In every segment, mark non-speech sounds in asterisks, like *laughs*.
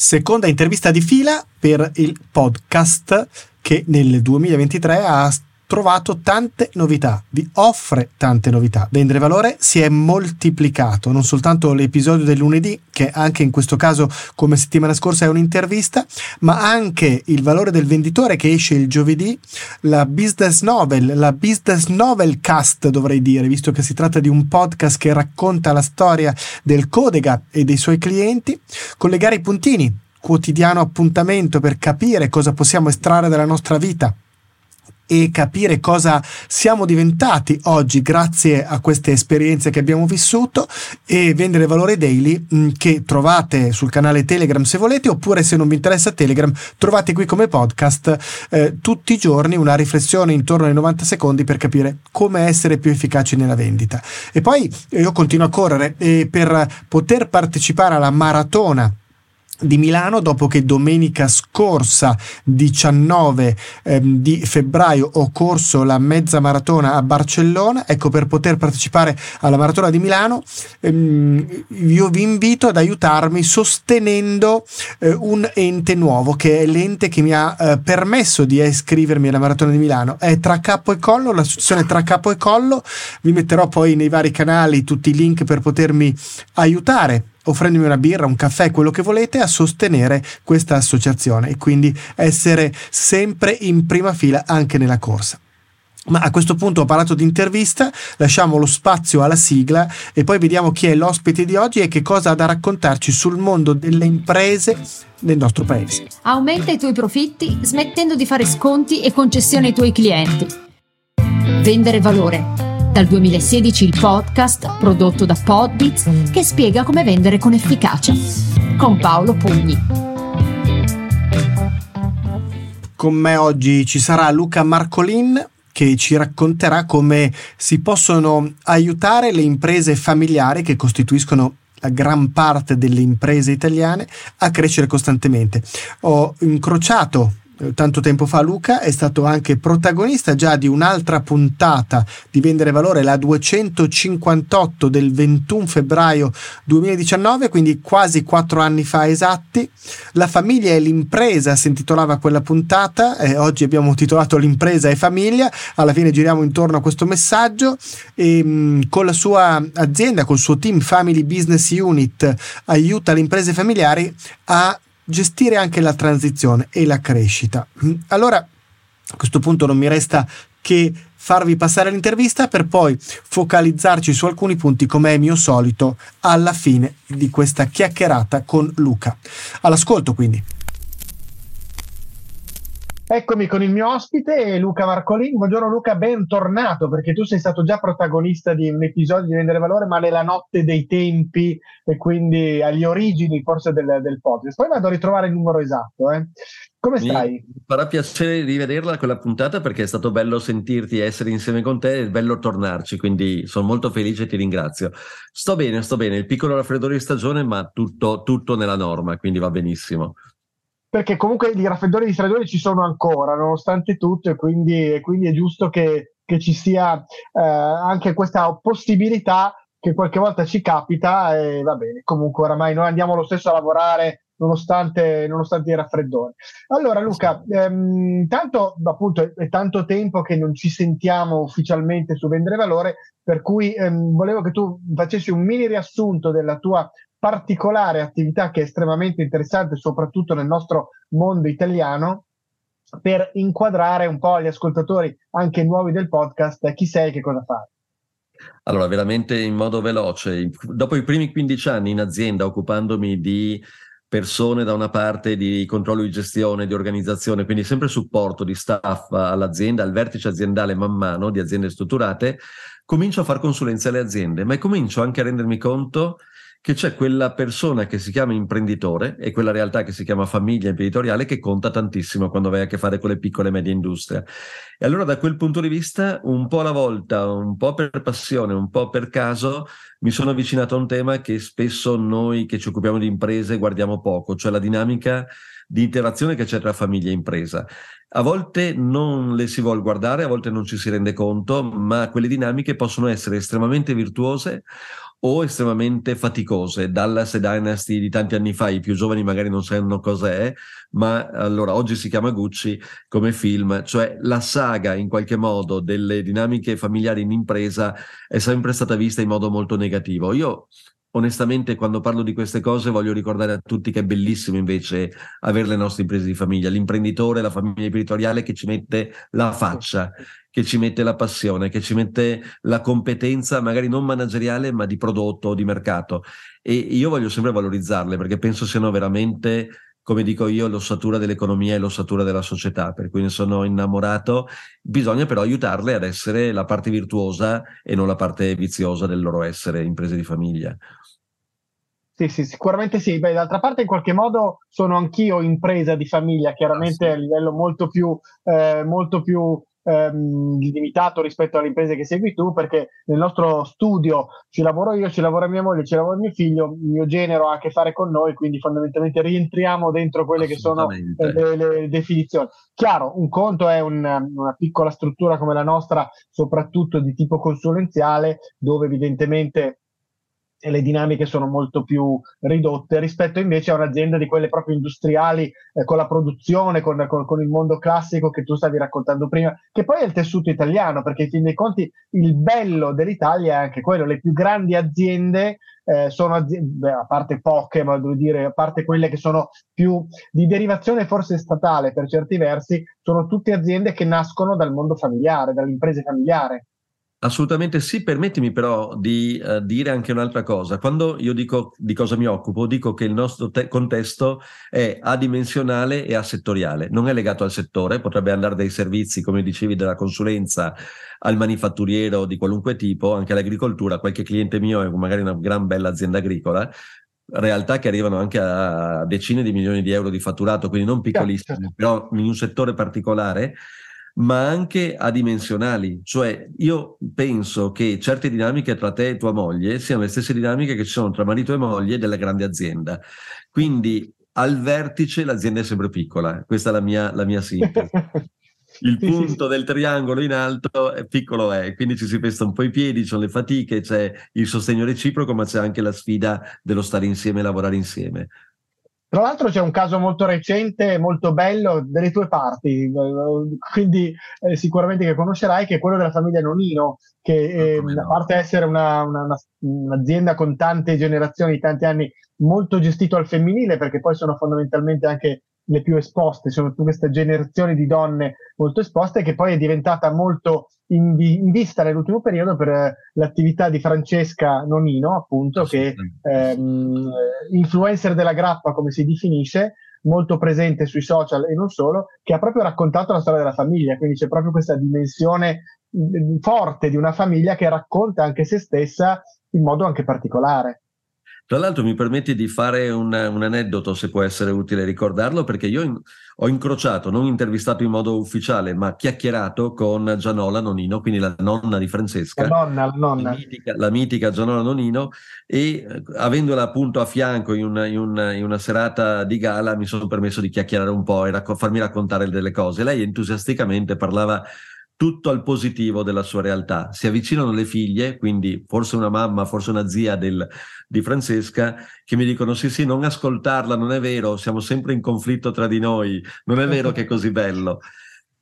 Seconda intervista di fila per il podcast che nel 2023 ha trovato tante novità, vi offre tante novità. Vendere valore si è moltiplicato, non soltanto l'episodio del lunedì, che anche in questo caso come settimana scorsa è un'intervista, ma anche il valore del venditore che esce il giovedì, la business novel, la business novel cast dovrei dire, visto che si tratta di un podcast che racconta la storia del Codega e dei suoi clienti, collegare i puntini, quotidiano appuntamento per capire cosa possiamo estrarre dalla nostra vita e capire cosa siamo diventati oggi grazie a queste esperienze che abbiamo vissuto e vendere valore daily mm, che trovate sul canale Telegram se volete oppure se non vi interessa Telegram trovate qui come podcast eh, tutti i giorni una riflessione intorno ai 90 secondi per capire come essere più efficaci nella vendita. E poi io continuo a correre e per poter partecipare alla maratona di Milano dopo che domenica scorsa 19 ehm, di febbraio ho corso la mezza maratona a Barcellona. Ecco per poter partecipare alla maratona di Milano ehm, io vi invito ad aiutarmi sostenendo eh, un ente nuovo che è l'ente che mi ha eh, permesso di iscrivermi alla maratona di Milano. È Tra Capo e Collo l'associazione Tra Capo e Collo. Vi metterò poi nei vari canali tutti i link per potermi aiutare offrendomi una birra, un caffè, quello che volete, a sostenere questa associazione e quindi essere sempre in prima fila anche nella corsa. Ma a questo punto ho parlato di intervista, lasciamo lo spazio alla sigla e poi vediamo chi è l'ospite di oggi e che cosa ha da raccontarci sul mondo delle imprese nel nostro paese. Aumenta i tuoi profitti smettendo di fare sconti e concessioni ai tuoi clienti. Vendere valore dal 2016 il podcast prodotto da Podbits che spiega come vendere con efficacia. Con Paolo Pugni. Con me oggi ci sarà Luca Marcolin che ci racconterà come si possono aiutare le imprese familiari che costituiscono la gran parte delle imprese italiane a crescere costantemente. Ho incrociato tanto tempo fa Luca è stato anche protagonista già di un'altra puntata di Vendere Valore, la 258 del 21 febbraio 2019, quindi quasi quattro anni fa esatti. La famiglia e l'impresa si intitolava quella puntata e oggi abbiamo titolato L'impresa e famiglia, alla fine giriamo intorno a questo messaggio e mm, con la sua azienda, col suo team Family Business Unit aiuta le imprese familiari a gestire anche la transizione e la crescita. Allora, a questo punto non mi resta che farvi passare l'intervista per poi focalizzarci su alcuni punti come è mio solito alla fine di questa chiacchierata con Luca. All'ascolto quindi. Eccomi con il mio ospite Luca Marcolin. Buongiorno Luca, bentornato perché tu sei stato già protagonista di un episodio di Vendere Valore, ma nella notte dei tempi e quindi agli origini forse del, del podcast. Poi vado a ritrovare il numero esatto. Eh. Come stai? Mi farà piacere rivederla quella puntata perché è stato bello sentirti essere insieme con te, è bello tornarci, quindi sono molto felice e ti ringrazio. Sto bene, sto bene, il piccolo raffreddore di stagione, ma tutto, tutto nella norma, quindi va benissimo perché comunque i raffreddori di stradoni ci sono ancora, nonostante tutto, e quindi, e quindi è giusto che, che ci sia eh, anche questa possibilità che qualche volta ci capita e va bene, comunque oramai noi andiamo lo stesso a lavorare nonostante, nonostante i raffreddori. Allora Luca, ehm, tanto appunto è, è, tanto tempo che non ci sentiamo ufficialmente su Vendere Valore, per cui ehm, volevo che tu facessi un mini riassunto della tua particolare attività che è estremamente interessante, soprattutto nel nostro mondo italiano, per inquadrare un po' agli ascoltatori anche nuovi del podcast chi sei e che cosa fai. Allora, veramente in modo veloce, dopo i primi 15 anni in azienda occupandomi di persone da una parte di controllo di gestione, di organizzazione, quindi sempre supporto di staff all'azienda, al vertice aziendale man mano di aziende strutturate, comincio a fare consulenza alle aziende, ma comincio anche a rendermi conto che c'è quella persona che si chiama imprenditore e quella realtà che si chiama famiglia imprenditoriale che conta tantissimo quando vai a che fare con le piccole e medie industrie. E allora da quel punto di vista, un po' alla volta, un po' per passione, un po' per caso, mi sono avvicinato a un tema che spesso noi che ci occupiamo di imprese guardiamo poco, cioè la dinamica di interazione che c'è tra famiglia e impresa. A volte non le si vuole guardare, a volte non ci si rende conto, ma quelle dinamiche possono essere estremamente virtuose o estremamente faticose. Dallas e Dynasty di tanti anni fa, i più giovani magari non sanno cos'è, ma allora oggi si chiama Gucci come film, cioè la saga in qualche modo delle dinamiche familiari in impresa è sempre stata vista in modo molto negativo. Io onestamente quando parlo di queste cose voglio ricordare a tutti che è bellissimo invece avere le nostre imprese di famiglia, l'imprenditore, la famiglia imprenditoriale che ci mette la faccia, che ci mette la passione, che ci mette la competenza magari non manageriale ma di prodotto o di mercato. E io voglio sempre valorizzarle perché penso siano veramente come dico io, l'ossatura dell'economia e l'ossatura della società, per cui ne sono innamorato. Bisogna però aiutarle ad essere la parte virtuosa e non la parte viziosa del loro essere imprese di famiglia. Sì, sì, sicuramente sì. Beh, d'altra parte, in qualche modo sono anch'io impresa di famiglia, chiaramente ah, sì. a livello molto più, eh, molto più ehm, limitato rispetto alle imprese che segui tu, perché nel nostro studio ci lavoro io, ci lavora mia moglie, ci lavora mio figlio, il mio genero ha a che fare con noi, quindi fondamentalmente rientriamo dentro quelle che sono eh, le, le, definizioni. Chiaro, un conto è un, una piccola struttura come la nostra, soprattutto di tipo consulenziale, dove evidentemente e le dinamiche sono molto più ridotte rispetto invece a un'azienda di quelle proprio industriali eh, con la produzione, con, con, con, il mondo classico che tu stavi raccontando prima, che poi è il tessuto italiano, perché in fin dei conti il bello dell'Italia è anche quello, le più grandi aziende eh, sono aziende, a parte poche, ma devo dire, a parte quelle che sono più di derivazione forse statale per certi versi, sono tutte aziende che nascono dal mondo familiare, dall'impresa familiare. Assolutamente sì, permettimi però di uh, dire anche un'altra cosa. Quando io dico di cosa mi occupo, dico che il nostro te- contesto è adimensionale e asettoriale, non è legato al settore, potrebbe andare dai servizi, come dicevi, della consulenza al manifatturiero di qualunque tipo, anche all'agricoltura. Qualche cliente mio è magari una gran bella azienda agricola, realtà che arrivano anche a decine di milioni di euro di fatturato, quindi non piccolissime, certo. però in un settore particolare ma anche adimensionali. Cioè, io penso che certe dinamiche tra te e tua moglie siano le stesse dinamiche che ci sono tra marito e moglie della grande azienda. Quindi al vertice l'azienda è sempre piccola, questa è la mia, la mia sintesi. *laughs* Il punto del triangolo in alto è piccolo è, quindi ci si pesta un po' i piedi, ci sono le fatiche, c'è il sostegno reciproco, ma c'è anche la sfida dello stare insieme e lavorare insieme. Tra l'altro c'è un caso molto recente, molto bello, delle tue parti, quindi eh, sicuramente che conoscerai, che è quello della famiglia Nonino, che eh, a parte essere una, una, una, un'azienda con tante generazioni, tanti anni, molto gestito al femminile, perché poi sono fondamentalmente anche le più esposte, sono queste generazioni di donne molto esposte, che poi è diventata molto in, in vista nell'ultimo periodo per eh, l'attività di Francesca Nonino, appunto, che ehm, influencer della grappa, come si definisce, molto presente sui social e non solo, che ha proprio raccontato la storia della famiglia, quindi c'è proprio questa dimensione mm, forte di una famiglia che racconta anche se stessa in modo anche particolare. Tra l'altro mi permetti di fare un, un, aneddoto, se può essere utile ricordarlo, perché io in, ho incrociato, non intervistato in modo ufficiale, ma chiacchierato con Gianola Nonino, quindi la nonna di Francesca. La nonna, la nonna. La mitica, la mitica Gianola Nonino, e eh, avendola appunto a fianco in una, in, una, in una, serata di gala mi sono permesso di chiacchierare un po' e racco- farmi raccontare delle cose. Lei entusiasticamente parlava tutto al positivo della sua realtà. Si avvicinano le figlie, quindi forse una mamma, forse una zia del, di Francesca, che mi dicono sì sì, non ascoltarla, non è vero, siamo sempre in conflitto tra di noi, non è vero che è così bello.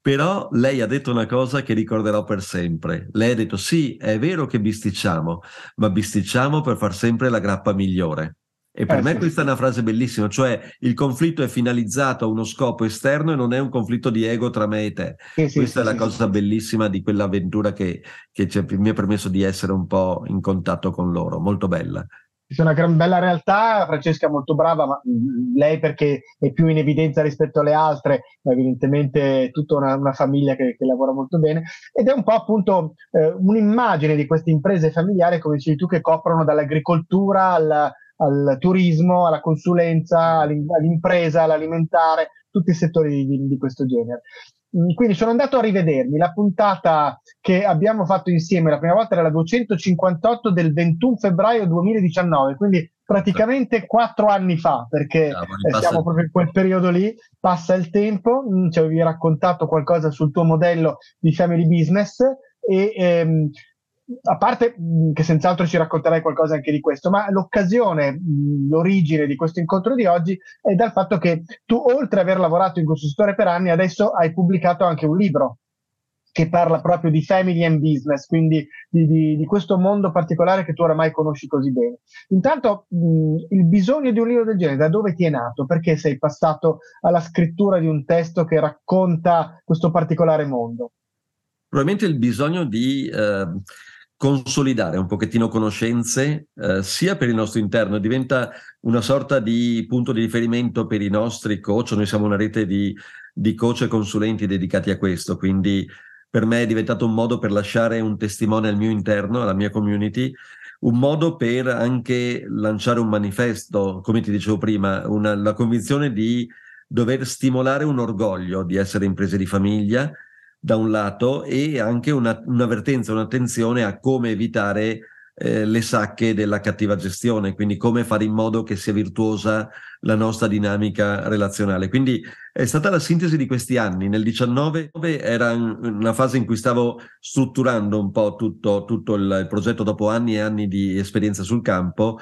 Però lei ha detto una cosa che ricorderò per sempre. Lei ha detto sì, è vero che bisticciamo, ma bisticciamo per far sempre la grappa migliore. E per eh, me sì. questa è una frase bellissima, cioè il conflitto è finalizzato a uno scopo esterno e non è un conflitto di ego tra me e te. Sì, sì, questa è la cosa bellissima di quell'avventura che, che mi ha permesso di essere un po' in contatto con loro, molto bella. C'è una gran bella realtà, Francesca è molto brava, ma lei perché è più in evidenza rispetto alle altre, ma evidentemente tutta una, una famiglia che, che, lavora molto bene, ed è un po' appunto eh, un'immagine di queste imprese familiari, come dicevi tu, che coprono dall'agricoltura alla, al turismo, alla consulenza, all'impresa, all'alimentare, tutti i settori di, di questo genere. Mm, quindi sono andato a rivedermi la puntata che abbiamo fatto insieme, la prima volta era la 258 del 21 febbraio 2019, quindi praticamente quattro anni fa, perché no, siamo proprio in quel periodo lì, passa il tempo, mm, ci avevi raccontato qualcosa sul tuo modello di family business e ehm, a parte che senz'altro ci racconterai qualcosa anche di questo, ma l'occasione, l'origine di questo incontro di oggi è dal fatto che tu, oltre ad aver lavorato in questo settore per anni, adesso hai pubblicato anche un libro che parla proprio di family and business, quindi di, di, di questo mondo particolare che tu oramai conosci così bene. Intanto mh, il bisogno di un libro del genere, da dove ti è nato? Perché sei passato alla scrittura di un testo che racconta questo particolare mondo? Probabilmente il bisogno di... Eh consolidare un pochettino conoscenze eh, sia per il nostro interno, diventa una sorta di punto di riferimento per i nostri coach, noi siamo una rete di, di coach e consulenti dedicati a questo, quindi per me è diventato un modo per lasciare un testimone al mio interno, alla mia community, un modo per anche lanciare un manifesto, come ti dicevo prima, una, la convinzione di dover stimolare un orgoglio di essere imprese di famiglia, da un lato, e anche una, un'avvertenza, un'attenzione a come evitare eh, le sacche della cattiva gestione, quindi come fare in modo che sia virtuosa la nostra dinamica relazionale. Quindi è stata la sintesi di questi anni. Nel 19 era una fase in cui stavo strutturando un po' tutto, tutto il, il progetto dopo anni e anni di esperienza sul campo.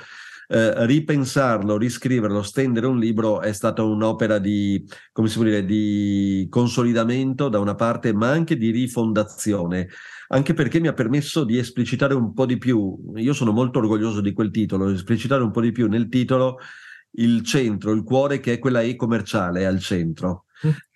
Eh, ripensarlo, riscriverlo, stendere un libro è stata un'opera di, come si può dire, di consolidamento da una parte, ma anche di rifondazione anche perché mi ha permesso di esplicitare un po' di più. Io sono molto orgoglioso di quel titolo, esplicitare un po' di più nel titolo il centro, il cuore che è quella e-commerciale al centro.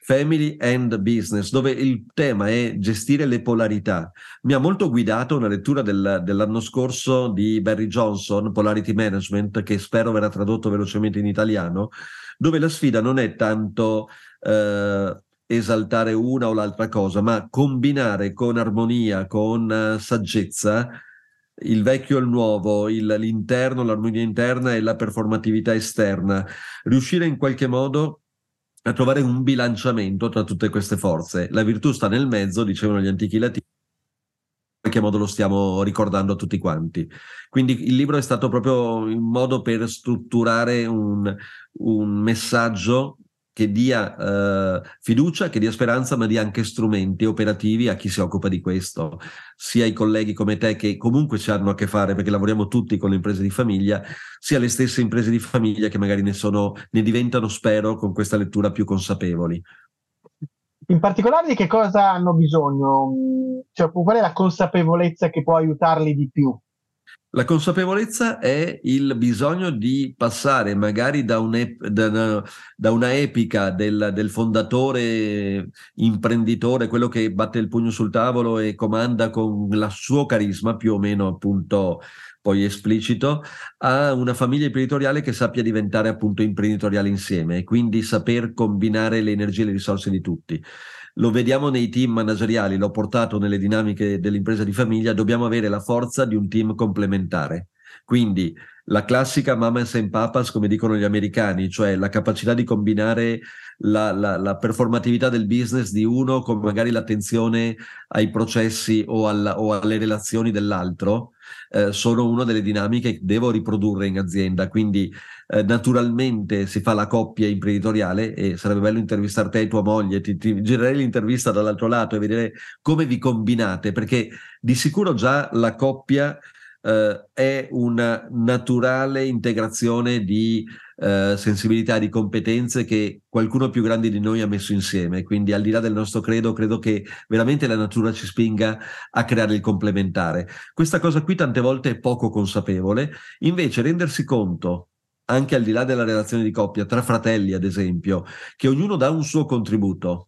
Family and Business, dove il tema è gestire le polarità. Mi ha molto guidato una lettura del, dell'anno scorso di Barry Johnson, Polarity Management, che spero verrà tradotto velocemente in italiano, dove la sfida non è tanto eh, esaltare una o l'altra cosa, ma combinare con armonia, con uh, saggezza il vecchio e il nuovo, il, l'interno, l'armonia interna e la performatività esterna, riuscire in qualche modo a trovare un bilanciamento tra tutte queste forze. La virtù sta nel mezzo, dicevano gli antichi latini, in qualche modo lo stiamo ricordando a tutti quanti. Quindi il libro è stato proprio un modo per strutturare un, un messaggio che dia eh, fiducia, che dia speranza, ma dia anche strumenti operativi a chi si occupa di questo, sia i colleghi come te che comunque ci hanno a che fare perché lavoriamo tutti con le imprese di famiglia, sia le stesse imprese di famiglia che magari ne, sono, ne diventano, spero, con questa lettura più consapevoli. In particolare di che cosa hanno bisogno? Cioè, qual è la consapevolezza che può aiutarli di più? La consapevolezza è il bisogno di passare magari da, un, da, da una epica del, del, fondatore imprenditore, quello che batte il pugno sul tavolo e comanda con il suo carisma più o meno appunto poi esplicito, a una famiglia imprenditoriale che sappia diventare appunto imprenditoriale insieme e quindi saper combinare le energie e le risorse di tutti lo vediamo nei team manageriali, l'ho portato nelle dinamiche dell'impresa di famiglia, dobbiamo avere la forza di un team complementare. Quindi la classica mamas and papas, come dicono gli americani, cioè la capacità di combinare la, la, la performatività del business di uno con magari l'attenzione ai processi o, alla, o alle relazioni dell'altro, eh, sono una delle dinamiche che devo riprodurre in azienda. Quindi eh, naturalmente si fa la coppia imprenditoriale e sarebbe bello intervistare te e tua moglie, ti, ti girerei l'intervista dall'altro lato e vedere come vi combinate, perché di sicuro già la coppia eh, è una naturale integrazione di eh, sensibilità, di competenze che qualcuno più grande di noi ha messo insieme. Quindi al di là del nostro credo, credo che veramente la natura ci spinga a creare il complementare. Questa cosa qui tante volte è poco consapevole, invece rendersi conto anche al di là della relazione di coppia, tra fratelli ad esempio, che ognuno dà un suo contributo.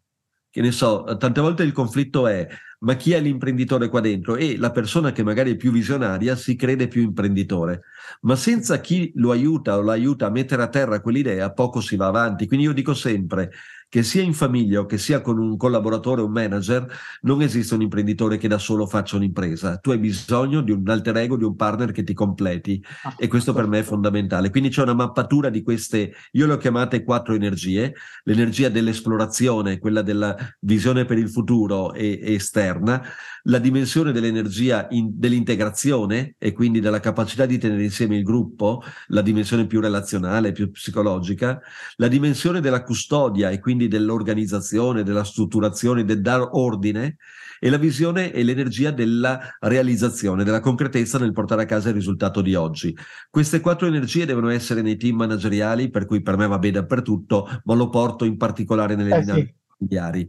Che ne so, tante volte il conflitto è ma chi è l'imprenditore qua dentro? E la persona che magari è più visionaria si crede più imprenditore, ma senza chi lo aiuta o l'aiuta a mettere a terra quell'idea, poco si va avanti. Quindi io dico sempre, che sia in famiglia o che sia con un collaboratore o un manager, non esiste un imprenditore che da solo faccia un'impresa. Tu hai bisogno di un alter ego, di un partner che ti completi e questo per me è fondamentale. Quindi c'è una mappatura di queste, io le ho chiamate quattro energie, l'energia dell'esplorazione, quella della visione per il futuro e, e esterna, la dimensione dell'energia in, dell'integrazione e quindi della capacità di tenere insieme il gruppo, la dimensione più relazionale, più psicologica, la dimensione della custodia e quindi dell'organizzazione, della strutturazione, del dar ordine e la visione e l'energia della realizzazione, della concretezza nel portare a casa il risultato di oggi. Queste quattro energie devono essere nei team manageriali, per cui per me va bene dappertutto, ma lo porto in particolare nelle eh, dinamiche sì. familiari.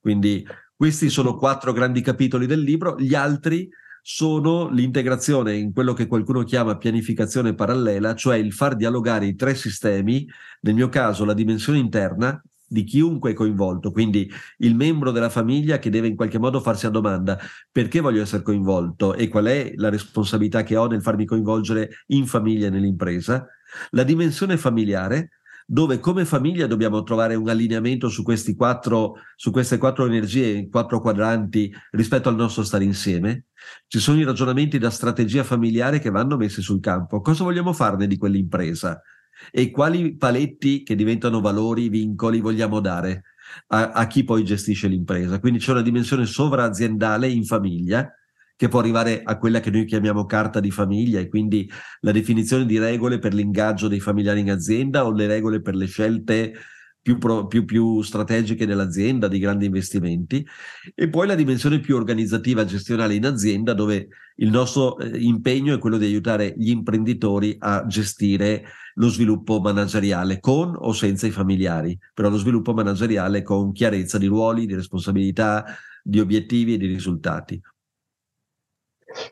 Quindi questi sono quattro grandi capitoli del libro, gli altri sono l'integrazione in quello che qualcuno chiama pianificazione parallela, cioè il far dialogare i tre sistemi, nel mio caso la dimensione interna, di chiunque è coinvolto, quindi il membro della famiglia che deve in qualche modo farsi la domanda perché voglio essere coinvolto e qual è la responsabilità che ho nel farmi coinvolgere in famiglia e nell'impresa, la dimensione familiare, dove come famiglia dobbiamo trovare un allineamento su, quattro, su queste quattro energie, quattro quadranti rispetto al nostro stare insieme. Ci sono i ragionamenti da strategia familiare che vanno messi sul campo. Cosa vogliamo farne di quell'impresa? e quali paletti che diventano valori, vincoli vogliamo dare a, a chi poi gestisce l'impresa. Quindi c'è una dimensione sovraaziendale in famiglia che può arrivare a quella che noi chiamiamo carta di famiglia e quindi la definizione di regole per l'ingaggio dei familiari in azienda o le regole per le scelte più, pro, più, più, strategiche dell'azienda, di grandi investimenti, e poi la dimensione più organizzativa, gestionale in azienda, dove il nostro eh, impegno è quello di aiutare gli imprenditori a gestire lo sviluppo manageriale con o senza i familiari, però lo sviluppo manageriale con chiarezza di ruoli, di responsabilità, di obiettivi e di risultati.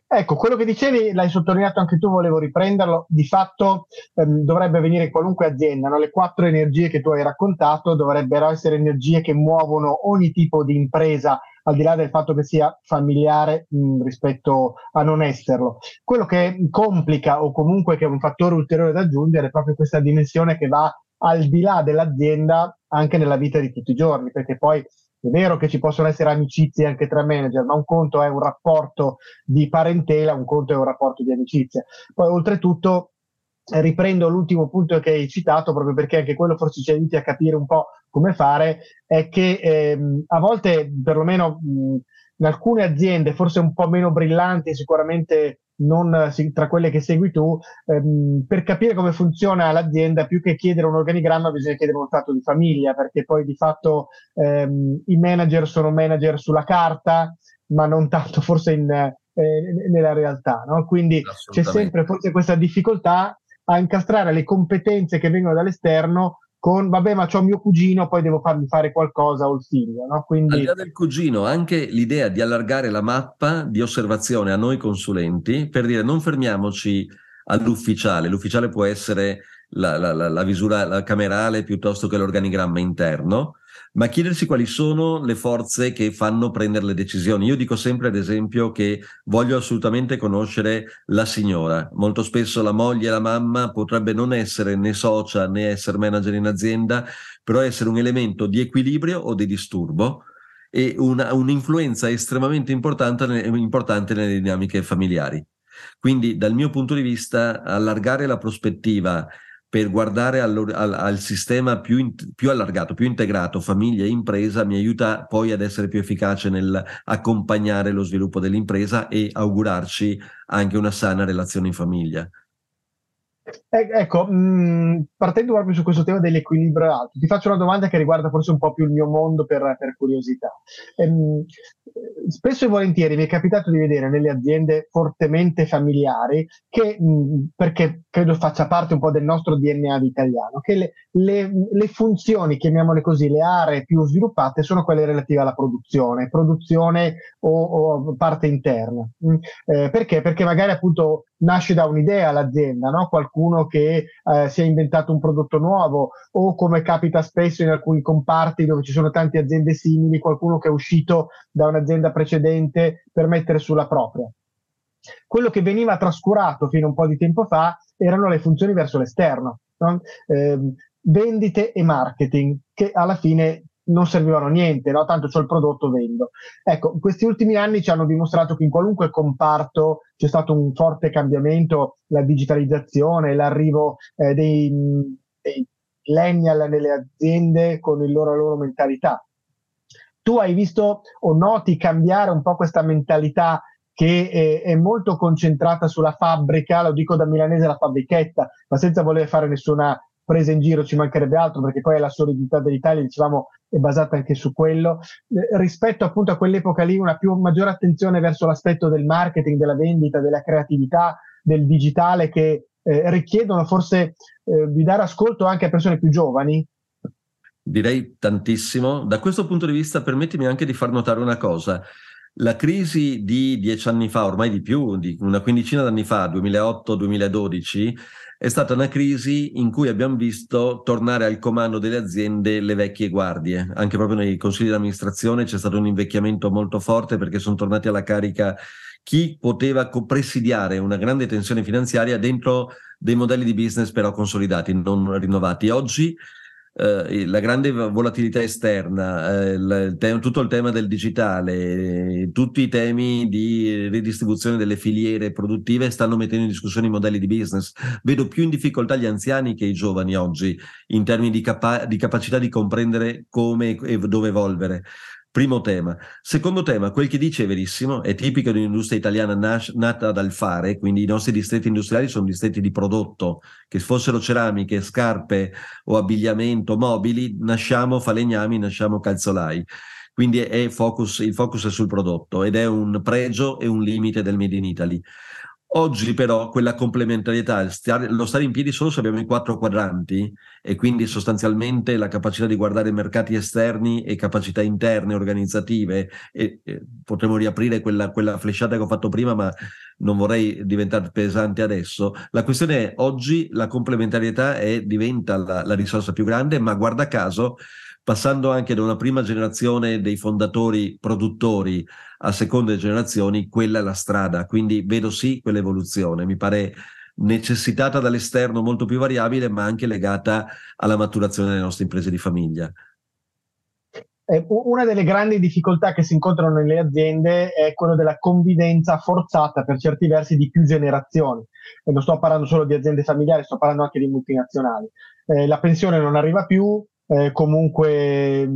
Ecco, quello che dicevi, l'hai sottolineato anche tu, volevo riprenderlo, di fatto ehm, dovrebbe avvenire in qualunque azienda, no? le quattro energie che tu hai raccontato dovrebbero essere energie che muovono ogni tipo di impresa, al di là del fatto che sia familiare mh, rispetto a non esserlo. Quello che complica o comunque che è un fattore ulteriore da aggiungere è proprio questa dimensione che va al di là dell'azienda anche nella vita di tutti i giorni, perché poi è vero che ci possono essere amicizie anche tra manager, ma un conto è un rapporto di parentela, un conto è un rapporto di amicizia. Poi oltretutto riprendo l'ultimo punto che hai citato, proprio perché anche quello forse ci aiuti a capire un po' come fare, è che ehm, a volte, perlomeno mh, in alcune aziende, forse un po' meno brillanti, sicuramente non tra quelle che segui tu, ehm, per capire come funziona l'azienda, più che chiedere un organigramma, bisogna chiedere uno stato di famiglia, perché poi di fatto ehm, i manager sono manager sulla carta, ma non tanto forse in, eh, nella realtà. No? Quindi c'è sempre forse questa difficoltà a incastrare le competenze che vengono dall'esterno con vabbè ma c'ho mio cugino poi devo fargli fare qualcosa o il figlio no? Quindi... al di là del cugino anche l'idea di allargare la mappa di osservazione a noi consulenti per dire non fermiamoci all'ufficiale l'ufficiale può essere la, la, la, la visura camerale piuttosto che l'organigramma interno ma chiedersi quali sono le forze che fanno prendere le decisioni. Io dico sempre, ad esempio, che voglio assolutamente conoscere la signora. Molto spesso la moglie e la mamma potrebbe non essere né socia né essere manager in azienda, però essere un elemento di equilibrio o di disturbo e una, un'influenza estremamente importante, importante nelle dinamiche familiari. Quindi, dal mio punto di vista, allargare la prospettiva per guardare al, al, al sistema più, in, più, allargato, più integrato, famiglia e impresa, mi aiuta poi ad essere più efficace nel accompagnare lo sviluppo dell'impresa e augurarci anche una sana relazione in famiglia. Eh, ecco, mh, mm, partendo proprio su questo tema dell'equilibrio alto, ti faccio una domanda che riguarda forse un po' più il mio mondo per, per curiosità. Ehm, spesso e volentieri mi è capitato di vedere nelle aziende fortemente familiari che, mh, perché credo faccia parte un po' del nostro DNA italiano, che le, le, le, funzioni, chiamiamole così, le aree più sviluppate sono quelle relative alla produzione, produzione o, o parte interna. Mm, eh, perché? Perché magari appunto nasce da un'idea l'azienda, no? qualcuno che eh, si è inventato un prodotto nuovo o come capita spesso in alcuni comparti dove ci sono tante aziende simili, qualcuno che è uscito da un'azienda precedente per mettere sulla propria. Quello che veniva trascurato fino a un po' di tempo fa erano le funzioni verso l'esterno, no? eh, vendite e marketing, che alla fine non servivano a niente, no? tanto c'ho il prodotto, vendo. Ecco, questi ultimi anni ci hanno dimostrato che in qualunque comparto c'è stato un forte cambiamento, la digitalizzazione, l'arrivo eh, dei, dei millennial nelle aziende con il loro, la loro mentalità. tu hai visto o noti cambiare un po' questa mentalità che è, è, molto concentrata sulla fabbrica, lo dico da milanese la fabbrichetta, ma senza voler fare nessuna presa in giro, ci mancherebbe altro perché poi la solidità dell'Italia, dicevamo, è basata anche su quello. Eh, rispetto appunto a quell'epoca lì, una più maggiore attenzione verso l'aspetto del marketing, della vendita, della creatività, del digitale che eh, richiedono forse eh, di dare ascolto anche a persone più giovani? Direi tantissimo. Da questo punto di vista permettimi anche di far notare una cosa. La crisi di dieci anni fa, ormai di più, di una quindicina d'anni fa, 2008-2012, è stata una crisi in cui abbiamo visto tornare al comando delle aziende le vecchie guardie. Anche proprio nei consigli di amministrazione c'è stato un invecchiamento molto forte perché sono tornati alla carica chi poteva presidiare una grande tensione finanziaria dentro dei modelli di business però consolidati, non rinnovati. Oggi eh, la grande volatilità esterna, eh, il te- tutto il tema del digitale, tutti i temi di ridistribuzione delle filiere produttive stanno mettendo in discussione i modelli di business. Vedo più in difficoltà gli anziani che i giovani oggi in termini di, capa- di capacità di comprendere come e dove evolvere. Primo tema. Secondo tema, quel che dice è verissimo, è tipico di un'industria italiana nas- nata dal fare, quindi i nostri distretti industriali sono distretti di prodotto, che fossero ceramiche, scarpe o abbigliamento, mobili, nasciamo falegnami, nasciamo calzolai. Quindi è focus, il focus è sul prodotto ed è un pregio e un limite del Made in Italy. Oggi però quella complementarietà, lo stare in piedi solo se abbiamo i quattro quadranti e quindi sostanzialmente la capacità di guardare mercati esterni e capacità interne organizzative, e, e potremmo riaprire quella, quella flesciata che ho fatto prima ma non vorrei diventare pesante adesso. La questione è oggi la complementarietà è, diventa la, la risorsa più grande ma guarda caso passando anche da una prima generazione dei fondatori produttori a seconde generazioni, quella è la strada. Quindi vedo sì quell'evoluzione, mi pare necessitata dall'esterno molto più variabile, ma anche legata alla maturazione delle nostre imprese di famiglia. Una delle grandi difficoltà che si incontrano nelle aziende è quello della convivenza forzata per certi versi di più generazioni. E non sto parlando solo di aziende familiari, sto parlando anche di multinazionali. Eh, la pensione non arriva più, eh, comunque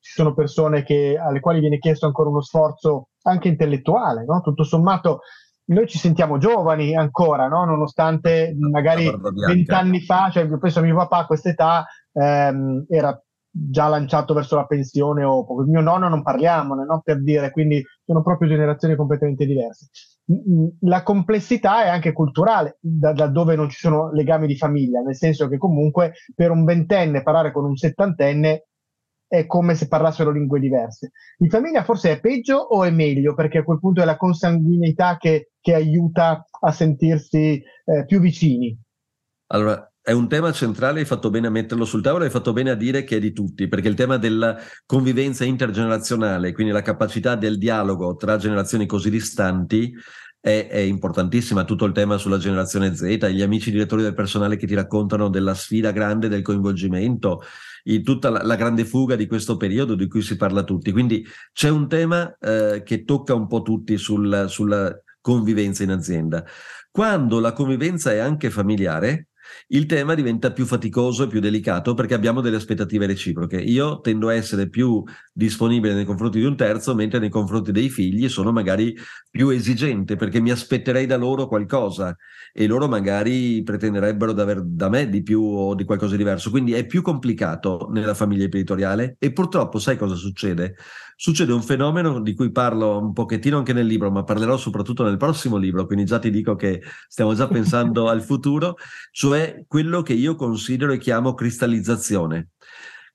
ci sono persone che, alle quali viene chiesto ancora uno sforzo anche intellettuale, no? tutto sommato noi ci sentiamo giovani ancora, no? nonostante magari vent'anni fa, cioè io penso a mio papà a quest'età ehm, era già lanciato verso la pensione o mio nonno non parliamone, no? per dire, quindi sono proprio generazioni completamente diverse. La complessità è anche culturale, da, da, dove non ci sono legami di famiglia, nel senso che comunque per un ventenne parlare con un settantenne è come se parlassero lingue diverse. In famiglia forse è peggio o è meglio? Perché a quel punto è la consanguineità che, che aiuta a sentirsi eh, più vicini. Allora, è un tema centrale, hai fatto bene a metterlo sul tavolo, hai fatto bene a dire che è di tutti, perché il tema della convivenza intergenerazionale, quindi la capacità del dialogo tra generazioni così distanti, è, è, importantissima. Tutto il tema sulla generazione Z, gli amici direttori del personale che ti raccontano della sfida grande del coinvolgimento, tutta la, la, grande fuga di questo periodo di cui si parla tutti. Quindi c'è un tema eh, che tocca un po' tutti sul, sulla convivenza in azienda. Quando la convivenza è anche familiare, il tema diventa più faticoso e più delicato perché abbiamo delle aspettative reciproche. Io tendo a essere più disponibile nei confronti di un terzo, mentre nei confronti dei figli sono magari più esigente perché mi aspetterei da loro qualcosa e loro magari pretenderebbero di aver da me di più o di qualcosa di diverso. Quindi è più complicato nella famiglia imprenditoriale e purtroppo sai cosa succede? Succede un fenomeno di cui parlo un pochettino anche nel libro, ma parlerò soprattutto nel prossimo libro, quindi già ti dico che stiamo già *laughs* pensando al futuro, cioè quello che io considero e chiamo cristallizzazione.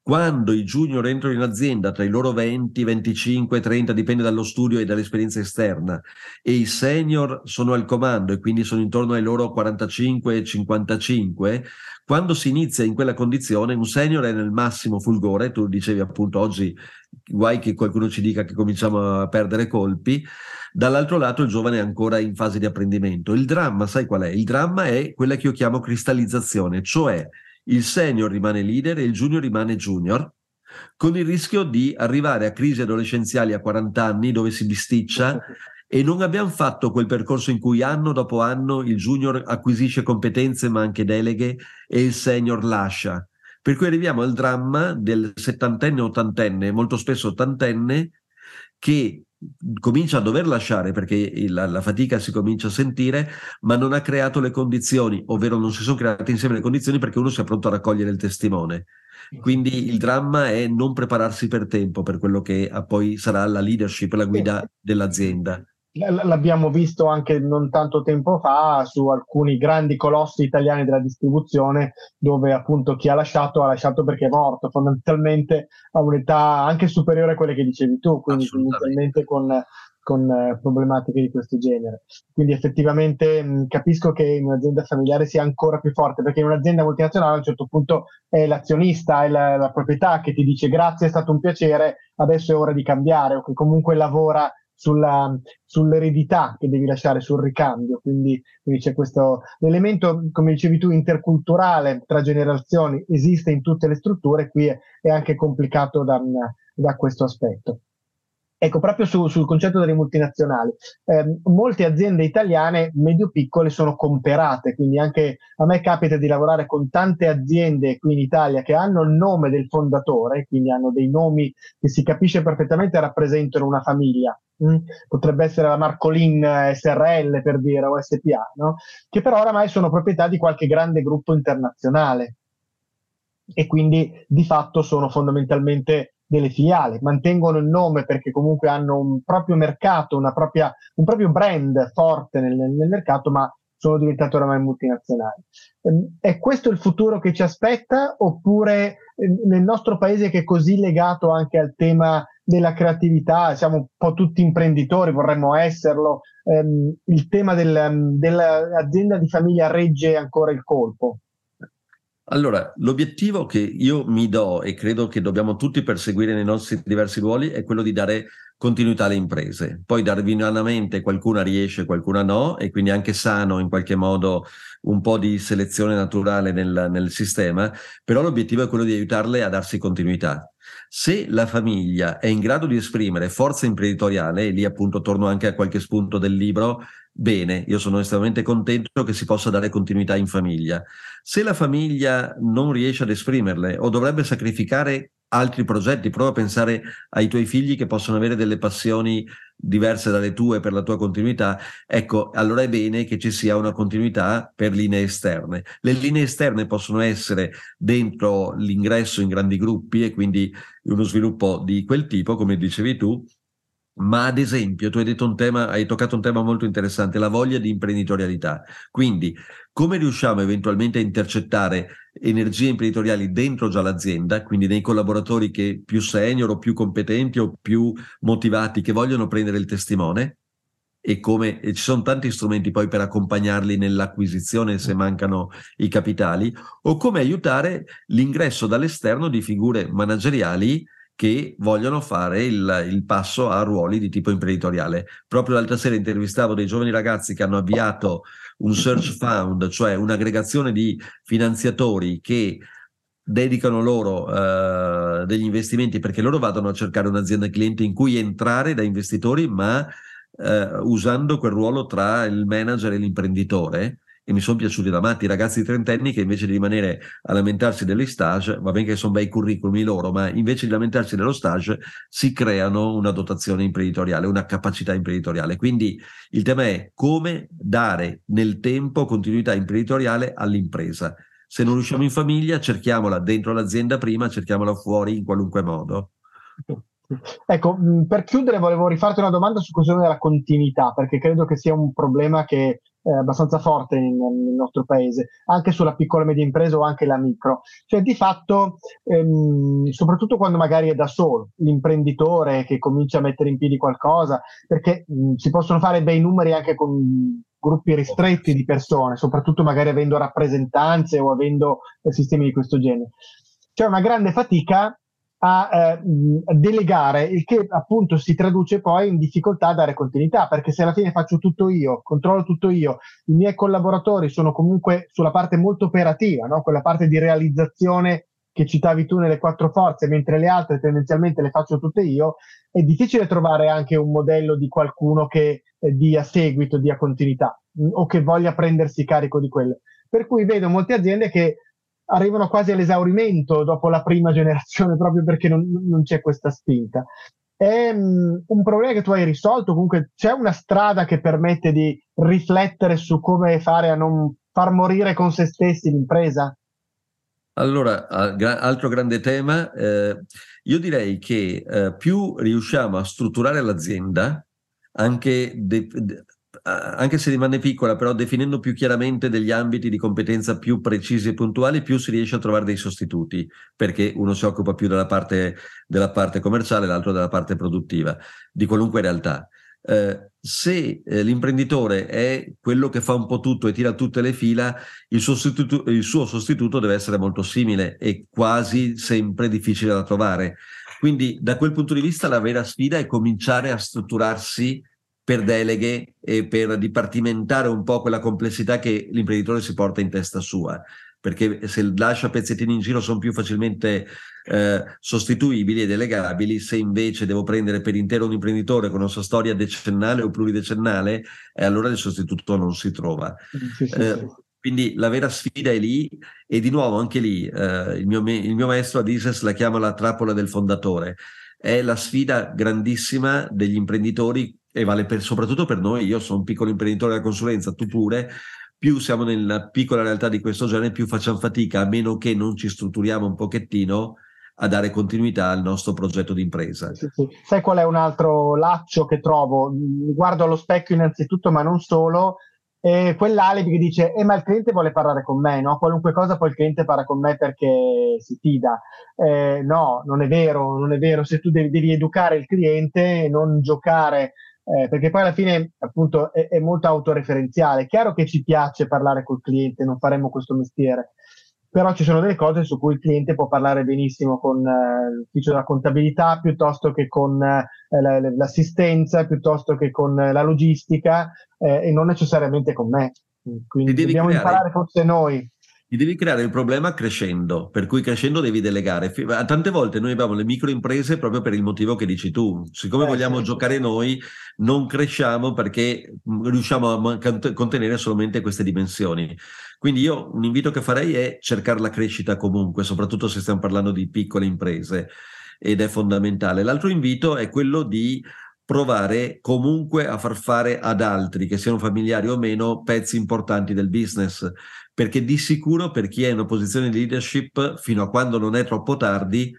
Quando i junior entrano in azienda tra i loro 20, 25, 30, dipende dallo studio e dall'esperienza esterna, e i senior sono al comando e quindi sono intorno ai loro 45, 55, quando si inizia in quella condizione, un senior è nel massimo fulgore, tu dicevi appunto oggi, guai che qualcuno ci dica che cominciamo a perdere colpi, dall'altro lato il giovane è ancora in fase di apprendimento. Il dramma, sai qual è? Il dramma è quella che io chiamo cristallizzazione, cioè il senior rimane leader e il junior rimane junior, con il rischio di arrivare a crisi adolescenziali a 40 anni dove si bisticcia e non abbiamo fatto quel percorso in cui anno dopo anno il junior acquisisce competenze ma anche deleghe e il senior lascia. Per cui arriviamo al dramma del settantenne, ottantenne, molto spesso ottantenne, che comincia a dover lasciare perché la, la, fatica si comincia a sentire, ma non ha creato le condizioni, ovvero non si sono create insieme le condizioni perché uno sia pronto a raccogliere il testimone. Quindi il dramma è non prepararsi per tempo per quello che poi sarà la leadership, la guida dell'azienda. L'abbiamo visto anche non tanto tempo fa su alcuni grandi colossi italiani della distribuzione, dove appunto chi ha lasciato ha lasciato perché è morto, fondamentalmente a un'età anche superiore a quelle che dicevi tu, quindi fondamentalmente con, con eh, problematiche di questo genere. Quindi effettivamente mh, capisco che in un'azienda familiare sia ancora più forte, perché in un'azienda multinazionale a un certo punto è l'azionista, è la, la proprietà che ti dice grazie, è stato un piacere, adesso è ora di cambiare, o che comunque lavora sulla, sull'eredità che devi lasciare sul ricambio. Quindi, quindi c'è questo elemento, come dicevi tu, interculturale tra generazioni, esiste in tutte le strutture, qui è, è anche complicato da, da questo aspetto. Ecco, proprio su, sul concetto delle multinazionali, eh, molte aziende italiane medio-piccole sono comperate, quindi anche a me capita di lavorare con tante aziende qui in Italia che hanno il nome del fondatore, quindi hanno dei nomi che si capisce perfettamente rappresentano una famiglia. Mm? Potrebbe essere la Marcolin SRL per dire o SPA, no? che però oramai sono proprietà di qualche grande gruppo internazionale e quindi di fatto sono fondamentalmente delle filiali, mantengono il nome perché comunque hanno un proprio mercato, propria, un proprio brand forte nel, nel, mercato, ma sono diventate oramai multinazionali. Ehm, è questo il futuro che ci aspetta oppure ehm, nel nostro paese che è così legato anche al tema della creatività, siamo un po' tutti imprenditori, vorremmo esserlo, ehm, il tema del, dell'azienda di famiglia regge ancora il colpo? Allora, l'obiettivo che io mi do e credo che dobbiamo tutti perseguire nei nostri diversi ruoli è quello di dare continuità alle imprese. Poi darwinianamente qualcuna riesce, qualcuna no, e quindi anche sano in qualche modo un po' di selezione naturale nel, nel sistema, però l'obiettivo è quello di aiutarle a darsi continuità. Se la famiglia è in grado di esprimere forza imprenditoriale, e lì appunto torno anche a qualche spunto del libro, bene, io sono estremamente contento che si possa dare continuità in famiglia. Se la famiglia non riesce ad esprimerle o dovrebbe sacrificare altri progetti, prova a pensare ai tuoi figli che possono avere delle passioni diverse dalle tue per la tua continuità, ecco, allora è bene che ci sia una continuità per linee esterne. Le linee esterne possono essere dentro l'ingresso in grandi gruppi e quindi uno sviluppo di quel tipo, come dicevi tu, ma ad esempio tu hai, detto un tema, hai toccato un tema molto interessante, la voglia di imprenditorialità. Quindi come riusciamo eventualmente a intercettare energie imprenditoriali dentro già l'azienda, quindi nei collaboratori che più senior o più competenti o più motivati che vogliono prendere il testimone? E come e ci sono tanti strumenti poi per accompagnarli nell'acquisizione se mancano i capitali, o come aiutare l'ingresso dall'esterno di figure manageriali che vogliono fare il, il, passo a ruoli di tipo imprenditoriale. Proprio l'altra sera intervistavo dei giovani ragazzi che hanno avviato un search fund, cioè un'aggregazione di finanziatori che dedicano loro uh, degli investimenti perché loro vadano a cercare un'azienda cliente in cui entrare da investitori, ma uh, usando quel ruolo tra il manager e l'imprenditore e mi sono piaciuti da matti i ragazzi trentenni che invece di rimanere a lamentarsi degli stage, va bene che sono bei curriculum loro, ma invece di lamentarsi dello stage si creano una dotazione imprenditoriale, una capacità imprenditoriale. Quindi il tema è come dare nel tempo continuità imprenditoriale all'impresa. Se non riusciamo in famiglia, cerchiamola dentro l'azienda prima, cerchiamola fuori in qualunque modo. Ecco, per chiudere volevo rifarti una domanda su questione della continuità, perché credo che sia un problema che eh, abbastanza forte in, nel nostro paese, anche sulla piccola e media impresa o anche la micro. Cioè, di fatto, ehm, soprattutto quando magari è da solo, l'imprenditore che comincia a mettere in piedi qualcosa, perché mh, si possono fare bei numeri anche con gruppi ristretti di persone, soprattutto magari avendo rappresentanze o avendo eh, sistemi di questo genere. C'è una grande fatica a eh, delegare, il che appunto si traduce poi in difficoltà a dare continuità, perché se alla fine faccio tutto io, controllo tutto io, i miei collaboratori sono comunque sulla parte molto operativa, no? quella parte di realizzazione che citavi tu nelle quattro forze, mentre le altre tendenzialmente le faccio tutte io, è difficile trovare anche un modello di qualcuno che eh, dia seguito, dia continuità mh, o che voglia prendersi carico di quello. Per cui vedo molte aziende che arrivano quasi all'esaurimento dopo la prima generazione proprio perché non, non c'è questa spinta. È um, un problema che tu hai risolto, comunque c'è una strada che permette di riflettere su come fare a non far morire con se stessi l'impresa? Allora, altro grande tema, eh, io direi che eh, più riusciamo a strutturare l'azienda, anche, de- de- anche, se rimane piccola, però definendo più chiaramente degli ambiti di competenza più precisi e puntuali, più si riesce a trovare dei sostituti, perché uno si occupa più della parte, della parte commerciale, l'altro della parte produttiva, di qualunque realtà. Eh, se eh, l'imprenditore è quello che fa un po' tutto e tira tutte le fila, il, sostitu- il suo sostituto deve essere molto simile e quasi sempre difficile da trovare. Quindi da quel punto di vista la vera sfida è cominciare a strutturarsi per deleghe e per dipartimentare un po' quella complessità che l'imprenditore si porta in testa sua perché se lascia pezzettini in giro sono più facilmente eh, sostituibili e delegabili, se invece devo prendere per intero un imprenditore con una sua storia decennale o pluridecennale, eh, allora il sostituto non si trova. Sì, sì, eh, sì. Quindi la vera sfida è lì e di nuovo anche lì eh, il mio, il, mio, maestro Adises la chiama la trappola del fondatore. È la sfida grandissima degli imprenditori e vale per, soprattutto per noi. Io sono un piccolo imprenditore della consulenza, tu pure più siamo nella piccola realtà di questo genere, più facciamo fatica, a meno che non ci strutturiamo un pochettino a dare continuità al nostro progetto di impresa. Sì, sì. Sai qual è un altro laccio che trovo? Mi guardo allo specchio innanzitutto, ma non solo, e quell'alibi che dice eh, ma il cliente vuole parlare con me, no? qualunque cosa poi il cliente parla con me perché si fida. Eh, no, non è vero, non è vero, se tu devi, devi educare il cliente non giocare eh, perché poi alla fine appunto è, è, molto autoreferenziale. È chiaro che ci piace parlare col cliente, non faremmo questo mestiere, però ci sono delle cose su cui il cliente può parlare benissimo con eh, l'ufficio della contabilità piuttosto che con eh, l'assistenza, piuttosto che con la logistica eh, e non necessariamente con me. Quindi dobbiamo creare... imparare forse noi ti devi creare il problema crescendo, per cui crescendo devi delegare. Tante volte noi abbiamo le microimprese proprio per il motivo che dici tu. Siccome eh, vogliamo sì. giocare noi, non cresciamo perché mm, riusciamo a contenere solamente queste dimensioni. Quindi io un invito che farei è cercare la crescita comunque, soprattutto se stiamo parlando di piccole imprese ed è fondamentale. L'altro invito è quello di provare comunque a far fare ad altri, che siano familiari o meno, pezzi importanti del business perché di sicuro per chi è in una posizione di leadership, fino a quando non è troppo tardi,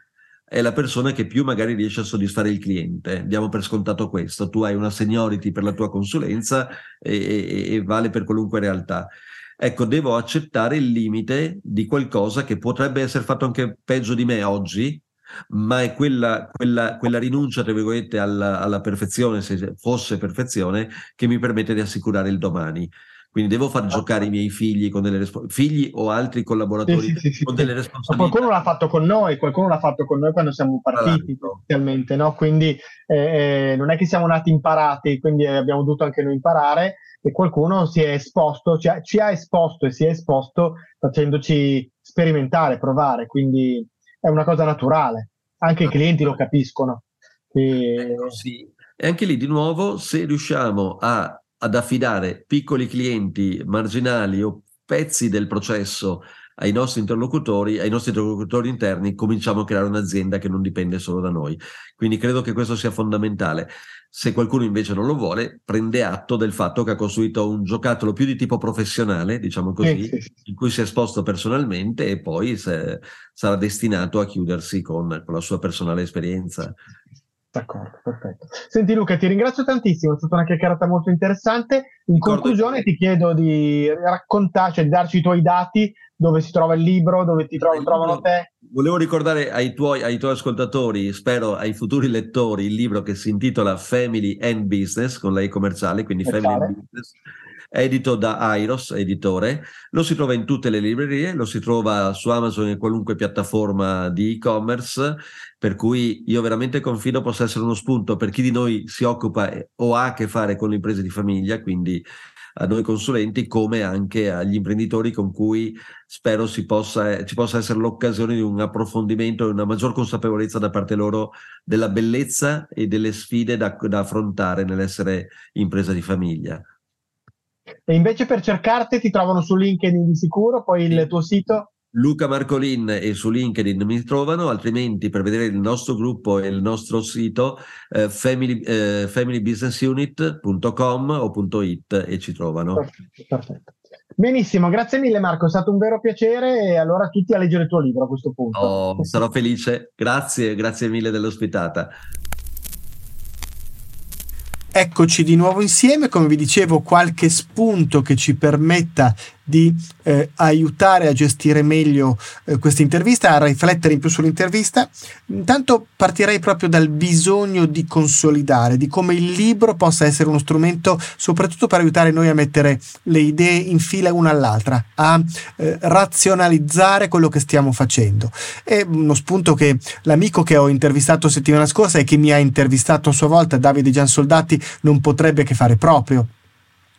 è la persona che più magari riesce a soddisfare il cliente. Diamo per scontato questo. Tu hai una seniority per la tua consulenza e, e, e vale per qualunque realtà. Ecco, devo accettare il limite di qualcosa che potrebbe essere fatto anche peggio di me oggi, ma è quella, quella, quella rinuncia, tra virgolette, alla, alla perfezione, se fosse perfezione, che mi permette di assicurare il domani. Quindi devo far giocare i miei figli con delle responsabilità, figli o altri collaboratori sì, sì, con delle responsabilità. Qualcuno l'ha fatto con noi, qualcuno l'ha fatto con noi quando siamo partiti inizialmente, no? Quindi eh, eh, non è che siamo nati imparati, quindi abbiamo dovuto anche noi imparare e qualcuno si è esposto, ci ha, ci ha esposto e si è esposto facendoci sperimentare, provare, quindi è una cosa naturale. Anche i clienti lo capiscono. E... Ecco, sì. E anche lì di nuovo, se riusciamo a ad affidare piccoli clienti marginali o pezzi del processo ai nostri interlocutori, ai nostri interlocutori interni, cominciamo a creare un'azienda che non dipende solo da noi. Quindi credo che questo sia fondamentale. Se qualcuno invece non lo vuole, prende atto del fatto che ha costruito un giocattolo più di tipo professionale, diciamo così, eh, sì. in cui si è esposto personalmente e poi se, sarà destinato a chiudersi con, con la sua personale esperienza. D'accordo, perfetto. Senti Luca, ti ringrazio tantissimo, è stata una chiacchierata molto interessante. In conclusione ti chiedo di raccontare, cioè di darci i tuoi dati, dove si trova il libro, dove ti tro- trovano te. Volevo ricordare ai tuoi, ai tuoi, ascoltatori, spero ai futuri lettori, il libro che si intitola Family and Business, con lei commerciale, quindi Family and Business edito da Airos, editore. Lo si trova in tutte le librerie, lo si trova su Amazon e qualunque piattaforma di e-commerce, per cui io veramente confido possa essere uno spunto per chi di noi si occupa o ha a che fare con le imprese di famiglia, quindi a noi consulenti come anche agli imprenditori con cui spero si possa, ci possa essere l'occasione di un approfondimento e una maggior consapevolezza da parte loro della bellezza e delle sfide da, da affrontare nell'essere impresa di famiglia. E invece per cercarti ti trovano su LinkedIn di sicuro, poi il tuo sito? Luca Marcolin e su LinkedIn mi trovano, altrimenti per vedere il nostro gruppo e il nostro sito eh, family, eh, familybusinessunit.com o .it e ci trovano. Perfetto, perfetto. Benissimo, grazie mille Marco, è stato un vero piacere e allora tutti a leggere il tuo libro a questo punto. Oh, sarò felice, grazie, grazie mille dell'ospitata. Eccoci di nuovo insieme, come vi dicevo, qualche spunto che ci permetta di eh, aiutare a gestire meglio eh, questa intervista, a riflettere in più sull'intervista. Intanto partirei proprio dal bisogno di consolidare, di come il libro possa essere uno strumento soprattutto per aiutare noi a mettere le idee in fila una all'altra, a eh, razionalizzare quello che stiamo facendo. È uno spunto che l'amico che ho intervistato settimana scorsa e che mi ha intervistato a sua volta, Davide Giansoldati, non potrebbe che fare proprio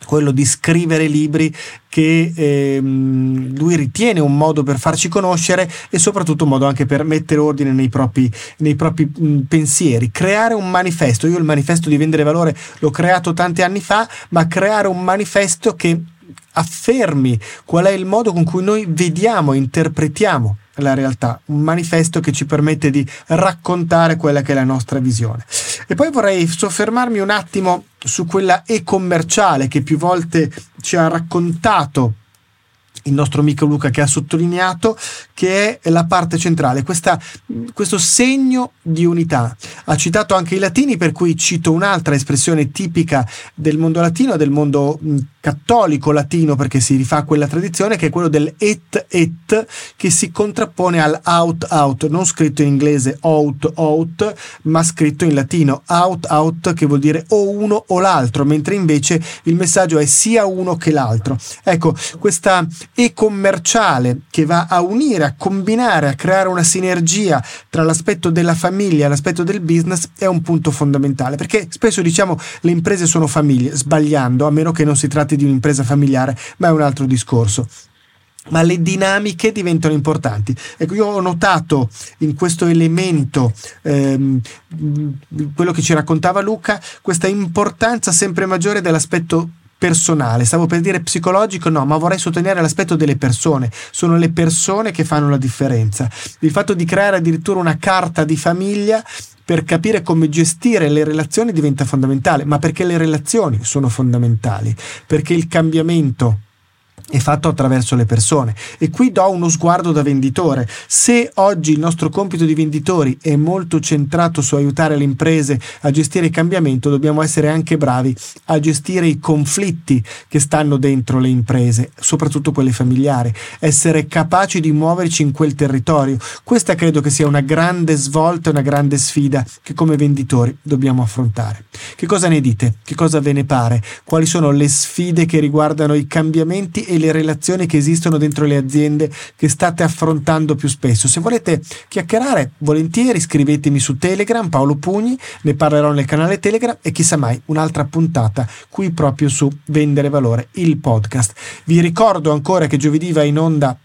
quello di scrivere libri che ehm, lui ritiene un modo per farci conoscere e soprattutto un modo anche per mettere ordine nei propri, nei propri mh, pensieri, creare un manifesto. Io il manifesto di vendere valore l'ho creato tanti anni fa, ma creare un manifesto che affermi qual è il modo con cui noi vediamo interpretiamo la realtà, un manifesto che ci permette di raccontare quella che è la nostra visione. E poi vorrei soffermarmi un attimo su quella e-commerciale che più volte ci ha raccontato il nostro amico Luca che ha sottolineato che è la parte centrale, questa, questo segno di unità. Ha citato anche i latini, per cui cito un'altra espressione tipica del mondo latino, del mondo cattolico latino, perché si rifà a quella tradizione, che è quello del et et, che si contrappone al out out, non scritto in inglese out out, ma scritto in latino out out, che vuol dire o uno o l'altro, mentre invece il messaggio è sia uno che l'altro. Ecco, questa e commerciale che va a unire, a combinare, a creare una sinergia tra l'aspetto della famiglia e l'aspetto del business è un punto fondamentale perché spesso diciamo le imprese sono famiglie, sbagliando, a meno che non si tratti di un'impresa familiare, ma è un altro discorso ma le dinamiche diventano importanti. Ecco, io ho notato in questo elemento, ehm, quello che ci raccontava Luca, questa importanza sempre maggiore dell'aspetto personale, stavo per dire psicologico, no, ma vorrei sottolineare l'aspetto delle persone. Sono le persone che fanno la differenza. Il fatto di creare addirittura una carta di famiglia per capire come gestire le relazioni diventa fondamentale, ma perché le relazioni sono fondamentali, perché il cambiamento è fatto attraverso le persone. E qui do uno sguardo da venditore. Se oggi il nostro compito di venditori è molto centrato su aiutare le imprese a gestire il cambiamento dobbiamo essere anche bravi a gestire i conflitti che stanno dentro le imprese soprattutto quelle familiari. Essere capaci di muoverci in quel territorio. Questa credo che sia una grande svolta una grande sfida che come venditori dobbiamo affrontare. Che cosa ne dite? Che cosa ve ne pare? Quali sono le sfide che riguardano i cambiamenti e le relazioni che esistono dentro le aziende che state affrontando più spesso. Se volete chiacchierare, volentieri scrivetemi su Telegram, Paolo Pugni, ne parlerò nel canale Telegram e chissà mai un'altra puntata qui proprio su Vendere Valore, il podcast. Vi ricordo ancora che giovedì va in onda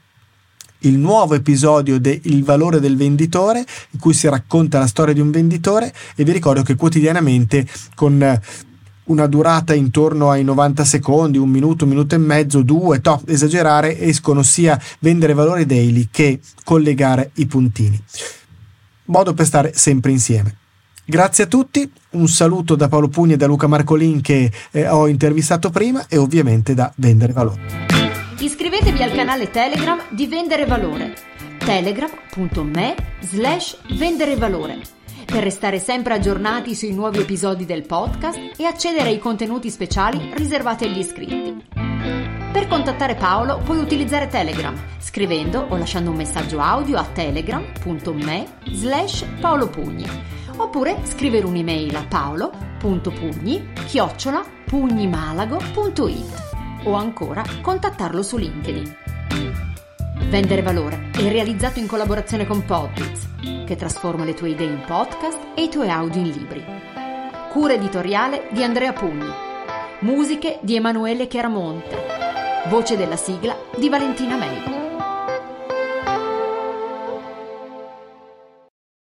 il nuovo episodio de Il valore del venditore, in cui si racconta la storia di un venditore e vi ricordo che quotidianamente con una durata intorno ai 90 secondi, un minuto, un minuto e mezzo, due, top, esagerare, escono sia vendere valore daily che collegare i puntini. Modo per stare sempre insieme. Grazie a tutti, un saluto da Paolo Pugni e da Luca Marcolin che eh, ho intervistato prima e ovviamente da Vendere Valore. Iscrivetevi al canale Telegram di Vendere Valore telegram.me slash vendere valore per restare sempre aggiornati sui nuovi episodi del podcast e accedere ai contenuti speciali riservati agli iscritti. Per contattare Paolo puoi utilizzare Telegram scrivendo o lasciando un messaggio audio a telegram.me slash paolopugni oppure scrivere un'email a paolo.pugni chiocciola pugnimalago.it o ancora contattarlo su LinkedIn. Vendere valore è realizzato in collaborazione con Podbiz, che trasforma le tue idee in podcast e i tuoi audio in libri. Cura editoriale di Andrea Pugni. Musiche di Emanuele Chiaramonte. Voce della sigla di Valentina May.